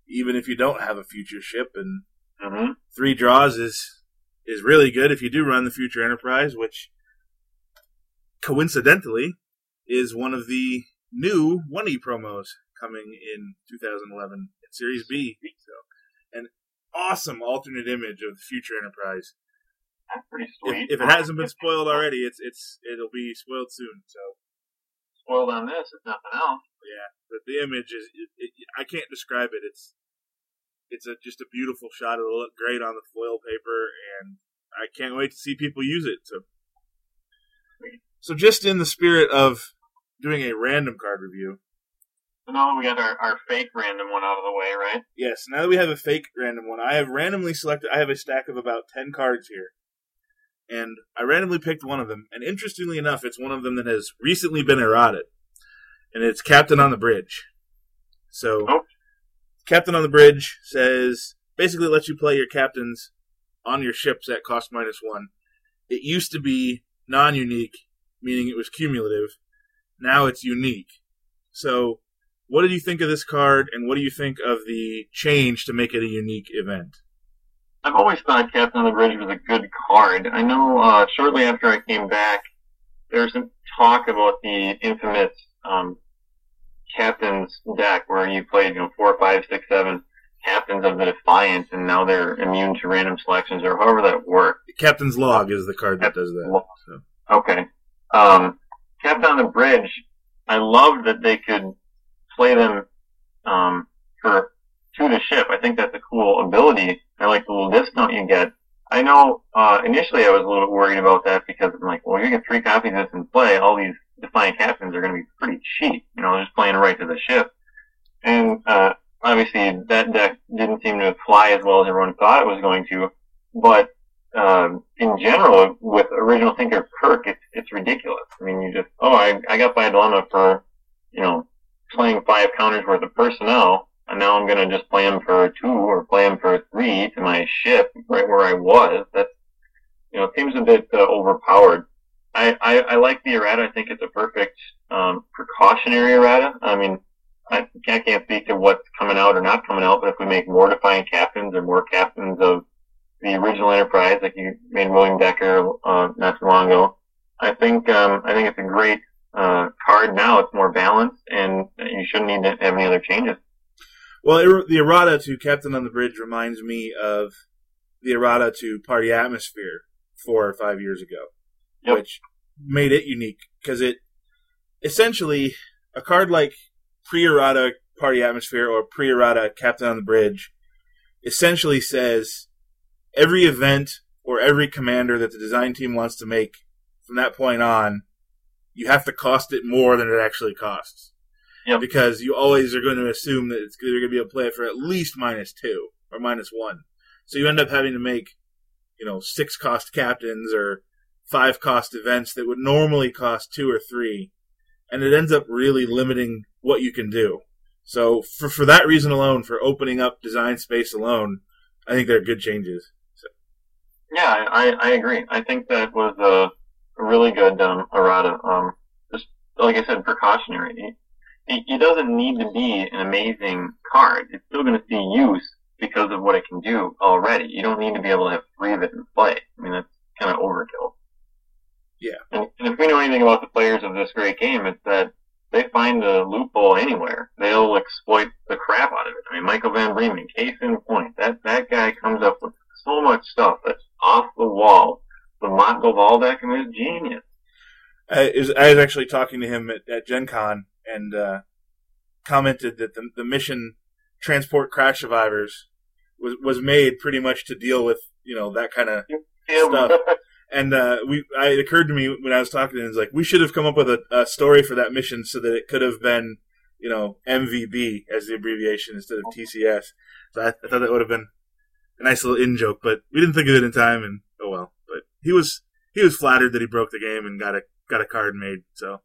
even if you don't have a future ship and hmm three draws is is really good if you do run the Future Enterprise, which coincidentally is one of the new 1E promos coming in 2011 at Series B. So, an awesome alternate image of the Future Enterprise. That's pretty If, sweet. if it hasn't been spoiled already, it's it's it'll be spoiled soon. So spoiled on this, if nothing else. yeah, the, the image is it, it, I can't describe it. It's it's a just a beautiful shot. It'll look great on the foil paper, and I can't wait to see people use it. So so just in the spirit of doing a random card review, So now that we got our, our fake random one out of the way, right? Yes, now that we have a fake random one, I have randomly selected. I have a stack of about 10 cards here. And I randomly picked one of them. And interestingly enough, it's one of them that has recently been errated. And it's Captain on the Bridge. So, Oh. Captain on the Bridge says basically lets you play your captains on your ships at cost minus one. It used to be non unique, meaning it was cumulative. Now it's unique. So, what did you think of this card, and what do you think of the change to make it a unique event? I've always thought Captain on the Bridge was a good card. I know uh, shortly after I came back, there was some talk about the infamous um, captain's deck where you played, you know, four, five, six, seven captains of the Defiant, and now they're immune to random selections, or however that worked. Captain's Log is the card that does that. So. Okay. Um, Captain on the Bridge, I loved that they could play them um, for to the ship. I think that's a cool ability. I like the little discount you get. I know uh, initially I was a little bit worried about that because I'm like, well, you get three copies of this in play. All these Defiant Captains are going to be pretty cheap. You know, just playing right to the ship. And uh, obviously that deck didn't seem to fly as well as everyone thought it was going to. But um, in general, with original thinker Kirk, it's it's ridiculous. I mean, you just oh, I I got by a dilemma for you know playing five counters worth of personnel, and now I'm gonna just play them for two or play them for three to my ship right where I was. That's you know it seems a bit uh, overpowered. I, I I like the errata. I think it's a perfect um, precautionary errata. I mean. I can't, can't speak to what's coming out or not coming out, but if we make more defiant captains or more captains of the original Enterprise, like you made William Decker uh, not too long ago. I think um, I think it's a great uh, card now. It's more balanced, and you shouldn't need to have any other changes. Well, er- the errata to Captain on the Bridge reminds me of the errata to Party Atmosphere four or five years ago, Yep. which made it unique because it essentially a card like pre-errata Party Atmosphere or pre-errata Captain on the Bridge essentially says every event or every commander that the design team wants to make from that point on, you have to cost it more than it actually costs. Yep. Because you always are going to assume that it's they're going to be able to play it for at least minus two or minus one. So you end up having to make, you know, six cost captains or five cost events that would normally cost two or three. And it ends up really limiting what you can do. So for, for that reason alone, for opening up design space alone, I think they're good changes. Yeah, I, I agree. I think that was a, a really good um, errata. Um, just like I said, precautionary. It, it, it doesn't need to be an amazing card. It's still going to see use because of what it can do already. You don't need to be able to have three of it in play. I mean, that's kind of overkill. Yeah. And, and if we know anything about the players of this great game, it's that they find a loophole anywhere. They'll exploit the crap out of it. I mean, Michael Van Bremen, case in point, that, that guy comes up with so much stuff that's off the wall. The Montgo Valdeck is genius. I was, I was actually talking to him at, at Gen Con and uh, commented that the, the mission transport crash survivors was was made pretty much to deal with you know that kind of Stuff. and uh, we I, it occurred to me when I was talking to him, like we should have come up with a, a story for that mission so that it could have been you know MVB as the abbreviation instead of TCS. So I, I thought that would have been a nice little in joke, but we didn't think of it in time, and oh well. He was he was flattered that he broke the game and got a got a card made. So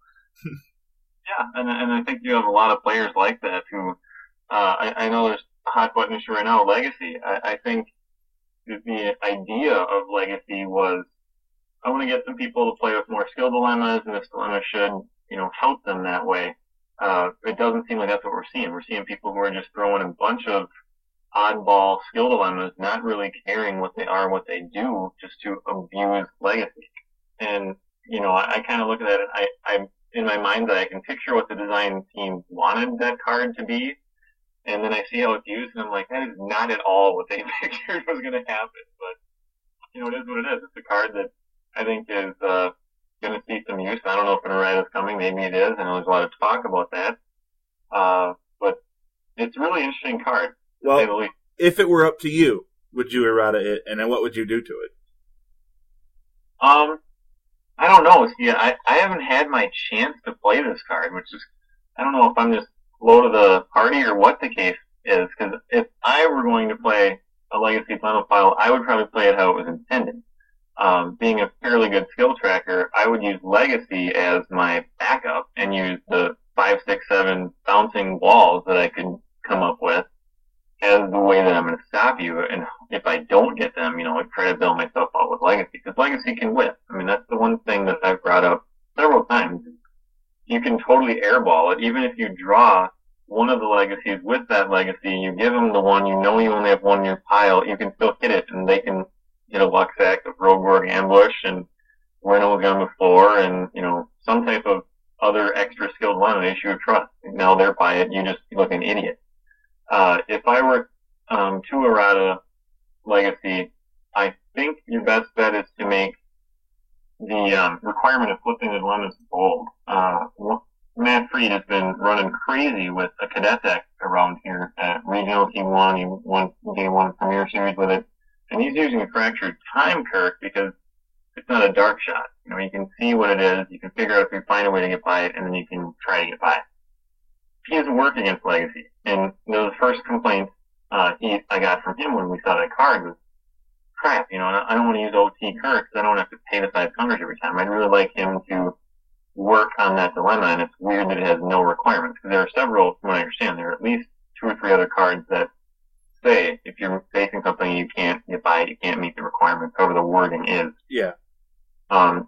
Yeah, and and I think you have a lot of players like that who, uh, I, I know there's a hot button issue right now, Legacy. I, I think the, the idea of Legacy was, I want to get some people to play with more skill dilemmas, and this dilemma should, you know, help them that way. Uh, it doesn't seem like that's what we're seeing. We're seeing people who are just throwing a bunch of oddball skill dilemmas, not really caring what they are, what they do, just to abuse legacy. And you know, I, I kind of look at that. And I, I in my mind's eye, I can picture what the design team wanted that card to be, and then I see how it's used, and I'm like, that is not at all what they pictured was going to happen. But you know, it is what it is. It's a card that I think is uh, going to see some use. I don't know if an errata is coming. Maybe it is. Know there's a lot of talk about that. Uh, but it's a really interesting card. To say the Well, if it were up to you, would you errata it, and then what would you do to it? Um, I don't know. See, I, I haven't had my chance to play this card, which is, I don't know if I'm just low to the party or what the case is, because if I were going to play a Legacy final file, I would probably play it how it was intended. Um, being a fairly good skill tracker, I would use Legacy as my backup and use the five, six, seven bouncing walls that I could come up with as the way that I'm going to stop you. And if I don't get them, you know, I try to bail myself out with Legacy because Legacy can whip. I mean, that's the one thing that I've brought up several times. You can totally airball it, even if you draw one of the legacies with that legacy, you give them the one, you know you only have one in your pile, you can still hit it and they can get a luck sack of Rogueborg ambush and Reno gun the floor and, you know, some type of other extra skilled one that issue of trust. Now they're by it, you just look an idiot. Uh, if I were, um, to errata legacy, I think your best bet is to make the, um, requirement of flipping the dilemmas bold. Uh, Matt Freed has been running crazy with a cadet deck around here at regionals. He won, he won day one premier series with it. And he's using a fractured time Kirk because it's not a dark shot. You know, you can see what it is, you can figure out if you find a way to get by it, and then you can try to get by it. He doesn't work against Legacy. And the first complaint, uh, he, I got from him when we saw that card was, crap, you know, I don't want to use OT Kirk because I don't have to pay the five counters every time. I'd really like him to work on that dilemma, and it's weird that it has no requirements. Because there are several, from what I understand, there are at least two or three other cards that say if you're facing something you can't get by it, you can't meet the requirements, however the wording is. Yeah. Um,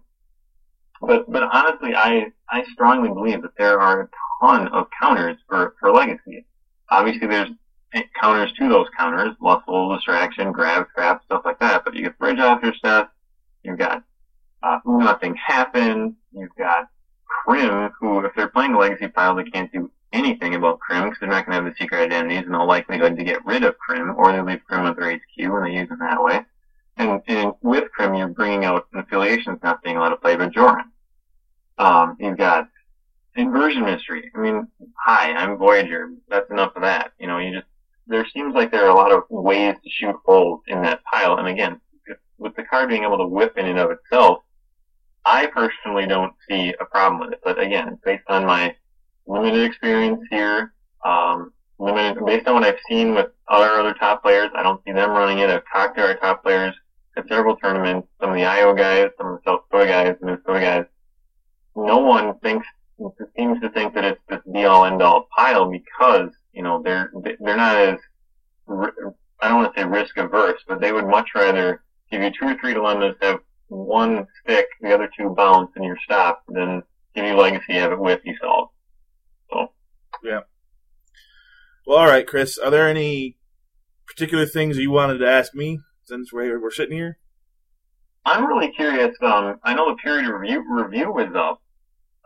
but but honestly, I I strongly believe that there are a ton of counters for for legacy. Obviously, there's counters to those counters, muscle, distraction, grab, trap, stuff like that. But you get bridge after stuff. You've got uh, nothing happened. You've got Krim, who if they're playing a legacy pile, they can't do anything about Krim because they're not going to have the secret identities and the likelihood to get rid of Krim, or they leave Krim at their HQ and they use them that way. And, and with Crim, you're bringing out affiliations not being allowed to play Bajoran. Um, you've got inversion mystery. I mean, hi, I'm Voyager. That's enough of that. You know, you just, there seems like there are a lot of ways to shoot holes in that pile. And again, with the card being able to whip in and of itself, I personally don't see a problem with it. But again, based on my limited experience here, um, limited, based on what I've seen with other other top players, I don't see them running it. I've talked to our top players at several tournaments, some of the Iowa guys, some of the South Dakota guys, Minnesota guys. No one thinks, seems to think that it's this be all end all pile because, you know, they're, they're not as, I don't want to say risk averse, but they would much rather give you two or three dilemmas, have one stick, the other two bounce, and you're stopped, than give you legacy, have it with you solve. So, Yeah. Well, all right, Chris. Are there any particular things you wanted to ask me since we're, we're sitting here? I'm really curious. Um, I know the period review review was up.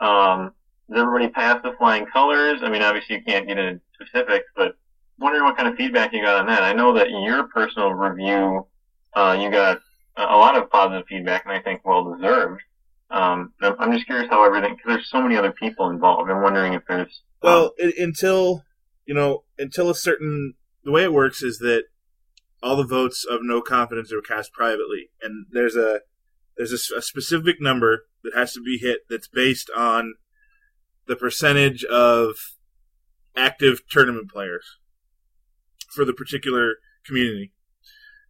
Um, does everybody pass the flying colors? I mean, obviously you can't get into specifics, but wondering what kind of feedback you got on that. I know that your personal review, uh, you got a lot of positive feedback, and I think well deserved. Um, I'm just curious how everything, because there's so many other people involved. I'm wondering if there's Well, i until you know, until a certain the way it works is that all the votes of no confidence are cast privately, and there's a there's a, a specific number that has to be hit that's based on the percentage of active tournament players for the particular community.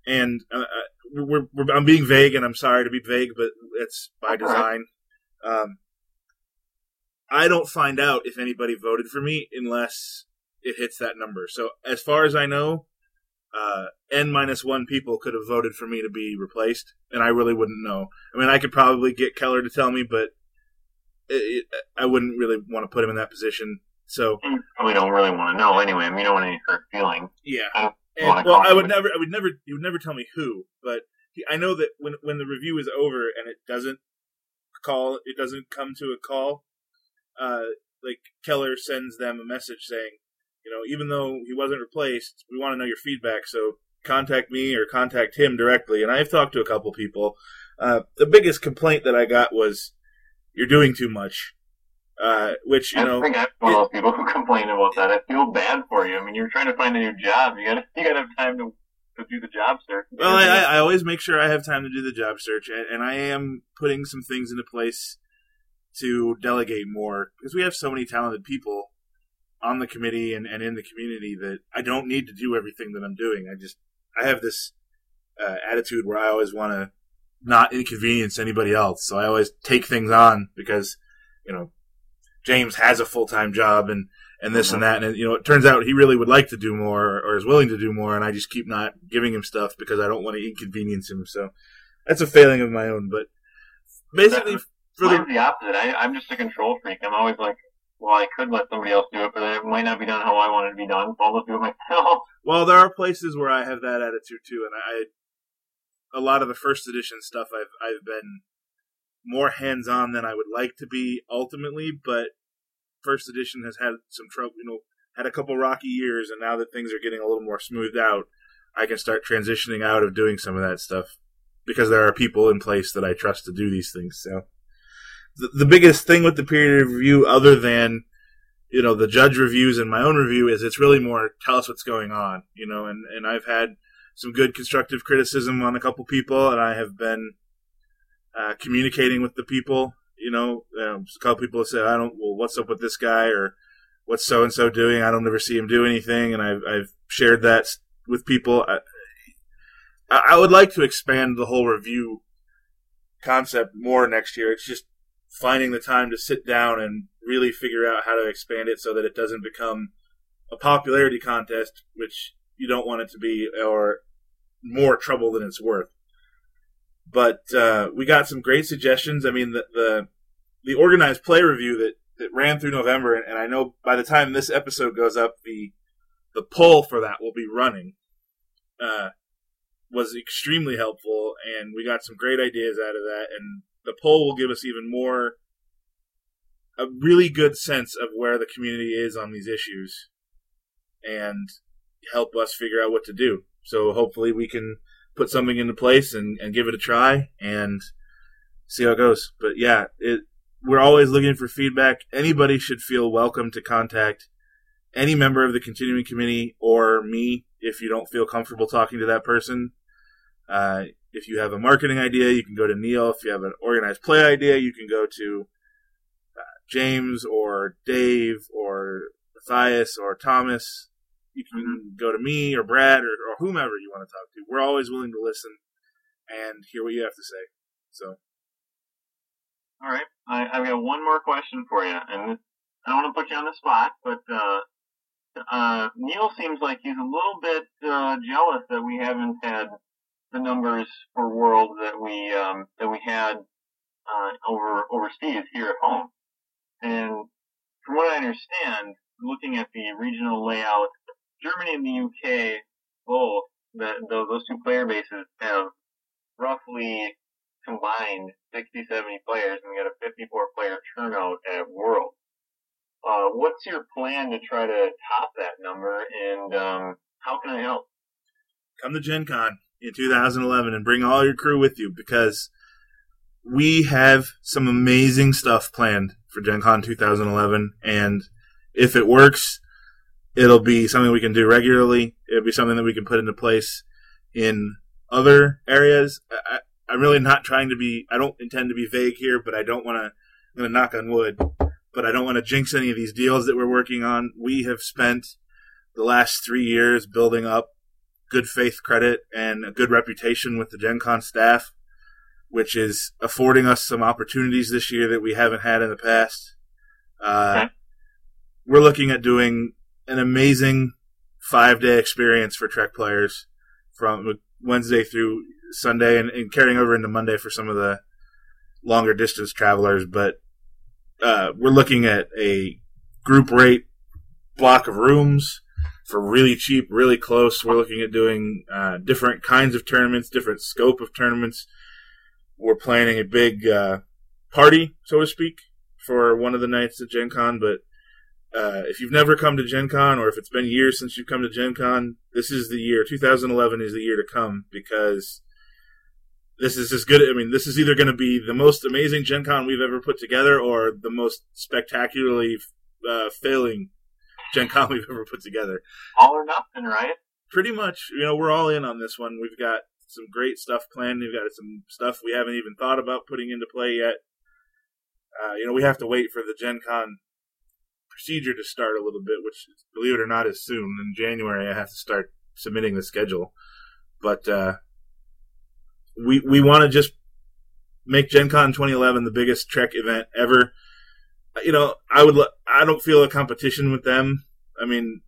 And uh, uh, we're, we're, I'm being vague, and I'm sorry to be vague, but it's by design. Um, I don't find out if anybody voted for me unless it hits that number. So as far as I know, uh, n minus one people could have voted for me to be replaced, and I really wouldn't know. I mean, I could probably get Keller to tell me, but it, I wouldn't really want to put him in that position. So you probably don't really want to know anyway. I mean, you don't want any hurt feelings. yeah, I, And, well, I would never, I would never, he would never tell me who, but he, I know that when when the review is over and it doesn't call, it doesn't come to a call. Uh, like Keller sends them a message saying, you know, even though he wasn't replaced, we want to know your feedback. So contact me or contact him directly. And I've talked to a couple people. Uh, the biggest complaint that I got was, "You're doing too much," uh, which you know I know. think I'm one of those people who complain about that. I feel bad for you. I mean, you're trying to find a new job. You gotta, you gotta have time to, to do the job search. Well, I, I I always make sure I have time to do the job search, and, and I am putting some things into place to delegate more because we have so many talented people on the committee and, and in the community that I don't need to do everything that I'm doing. I just I have this uh, attitude where I always want to not inconvenience anybody else, so I always take things on because you know James has a full time job and and this and uh-huh. that, and you know it turns out he really would like to do more or is willing to do more, and I just keep not giving him stuff because I don't want to inconvenience him. So that's a failing of my own, but basically for the the opposite. I, I'm just a control freak. I'm always like, well, I could let somebody else do it, but it might not be done how I want it to be done, so I'll just do it myself. Well, there are places where I have that attitude too, and I a lot of the first edition stuff I've I've been more hands on than I would like to be ultimately, but first edition has had some trouble, you know, had a couple rocky years, and now that things are getting a little more smoothed out, I can start transitioning out of doing some of that stuff because there are people in place that I trust to do these things. So the, the biggest thing with the period review, other than you know the judge reviews and my own review is it's really more tell us what's going on you know and and i've had some good constructive criticism on a couple people and i have been uh, communicating with the people you know um, a couple people have said i don't well what's up with this guy or what's so and so doing? I don't ever see him do anything and i've i've shared that with people. I, I would like to expand the whole review concept more next year. It's just finding the time to sit down and really figure out how to expand it so that it doesn't become a popularity contest, which you don't want it to be, or more trouble than it's worth. But uh, we got some great suggestions. I mean, the the, the organized play review that, that ran through November, and, I know by the time this episode goes up, the the poll for that will be running. Uh, was extremely helpful, and we got some great ideas out of that. And the poll will give us even more a really good sense of where the community is on these issues and help us figure out what to do. So hopefully we can put something into place and, and give it a try and see how it goes. But yeah, it we're always looking for feedback. Anybody should feel welcome to contact any member of the continuing committee or me if you don't feel comfortable talking to that person. Uh, if you have a marketing idea, you can go to Neil. If you have an organized play idea, you can go to uh, James or Dave or Matthias or Thomas. You can go to me or Brad or, or whomever you want to talk to. We're always willing to listen and hear what you have to say. So, All right, I, I've got one more question for you, and I don't want to put you on the spot, but uh, uh, Neil seems like he's a little bit uh, jealous that we haven't had the numbers for World that we um, that we had uh, over overseas here at home. And from what I understand, looking at the regional layout, Germany and the UK both those two player bases have roughly combined 60, 70 players, and we got a 54 player turnout at World. Uh, what's your plan to try to top that number, and um, how can I help? come to Gen Con in 2011 and bring all your crew with you because we have some amazing stuff planned for Gen Con 2011. And if it works, it'll be something we can do regularly. It'll be something that we can put into place in other areas. I, I'm really not trying to be, I don't intend to be vague here, but I don't want to, I'm going to knock on wood, but I don't want to jinx any of these deals that we're working on. We have spent the last three years building up good faith credit and a good reputation with the Gen Con staff, which is affording us some opportunities this year that we haven't had in the past. Uh, Okay. We're looking at doing an amazing five day experience for Trek players from Wednesday through Sunday and, and carrying over into Monday for some of the longer distance travelers. But uh, we're looking at a group rate block of rooms for really cheap, really close. We're looking at doing uh, different kinds of tournaments, different scope of tournaments. We're planning a big uh, party, so to speak, for one of the nights at Gen Con. But uh, if you've never come to Gen Con, or if it's been years since you've come to Gen Con, this is the year. 2011 is the year to come because this is as good. I mean, this is either going to be the most amazing Gen Con we've ever put together, or the most spectacularly uh, failing Gen Con we've ever put together. All or nothing, right? Pretty much, you know, we're all in on this one. We've got some great stuff planned. We've got some stuff we haven't even thought about putting into play yet. Uh, you know, we have to wait for the Gen Con procedure to start a little bit, which, believe it or not, is soon. In January, I have to start submitting the schedule. But uh, we we want to just make Gen Con 2011 the biggest Trek event ever. You know, I would. I don't feel a competition with them. I mean,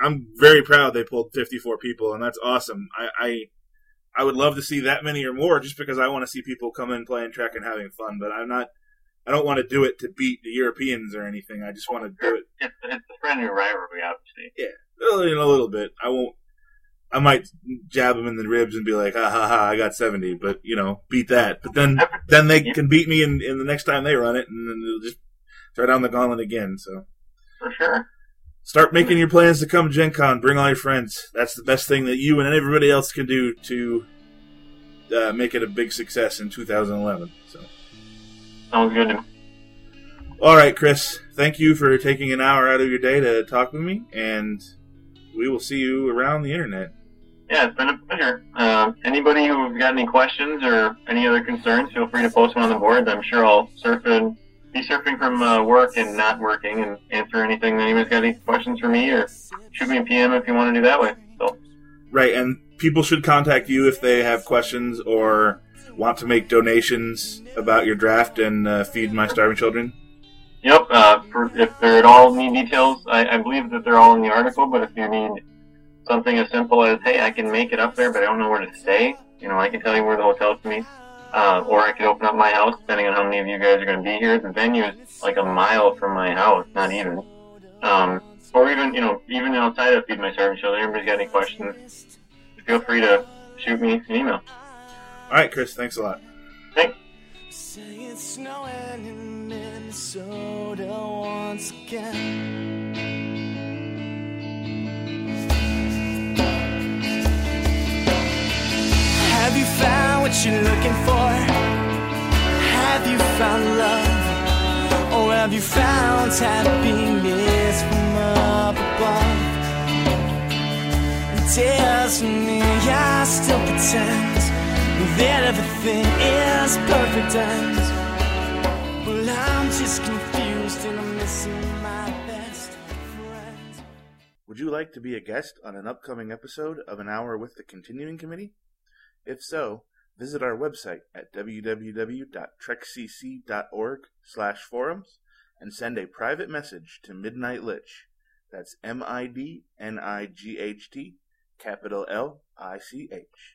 I'm very proud they pulled 54 people, and that's awesome. I, I I would love to see that many or more, just because I want to see people come in playing Trek and having fun. But I'm not. I don't want to do it to beat the Europeans or anything. I just want to do it. It's, it's a friendly rivalry, obviously. Yeah, in a little bit. I won't. I might jab them in the ribs and be like, ha ha ha, I got 70, but, you know, beat that. But then then they can beat me in, in the next time they run it, and then they'll just throw down the gauntlet again. So For sure. start making your plans to come Gen Con. Bring all your friends. That's the best thing that you and everybody else can do to uh, make it a big success in 2011. So, Sounds good to me. all right, Chris, thank you for taking an hour out of your day to talk with me, and we will see you around the internet. Yeah, it's been a pleasure. Um, anybody who's got any questions or any other concerns, feel free to post one on the board. I'm sure I'll surf and be surfing from uh, work and not working and answer anything. Anybody's got any questions for me or shoot me a PM if you want to do that way. So, Right, and people should contact you if they have questions or want to make donations about your draft and uh, feed my starving children. yep. Uh, for, if they're at all need details, I, I believe that they're all in the article. But if you need something as simple as, hey, I can make it up there, but I don't know where to stay. You know, I can tell you where the hotel's to me. Uh, or I could open up my house, depending on how many of you guys are going to be here. The venue is like a mile from my house, not even. Um, or even, you know, even outside of Feed My Starving Children, everybody's got any questions, feel free to shoot me an email. All right, Chris, thanks a lot. Thanks. Say it's snowing in Minnesota once again. Have you found what you're looking for? Have you found love? Or have you found happiness from up above? Tells me I still pretend that everything is perfect and well I'm just confused and I'm missing my best friend. Would you like to be a guest on an upcoming episode of An Hour with the Continuing Committee? If so, visit our website at www.trekcc.org slash forums and send a private message to Midnight Lich. That's M-I-D-N-I-G-H-T, capital L-I-C-H.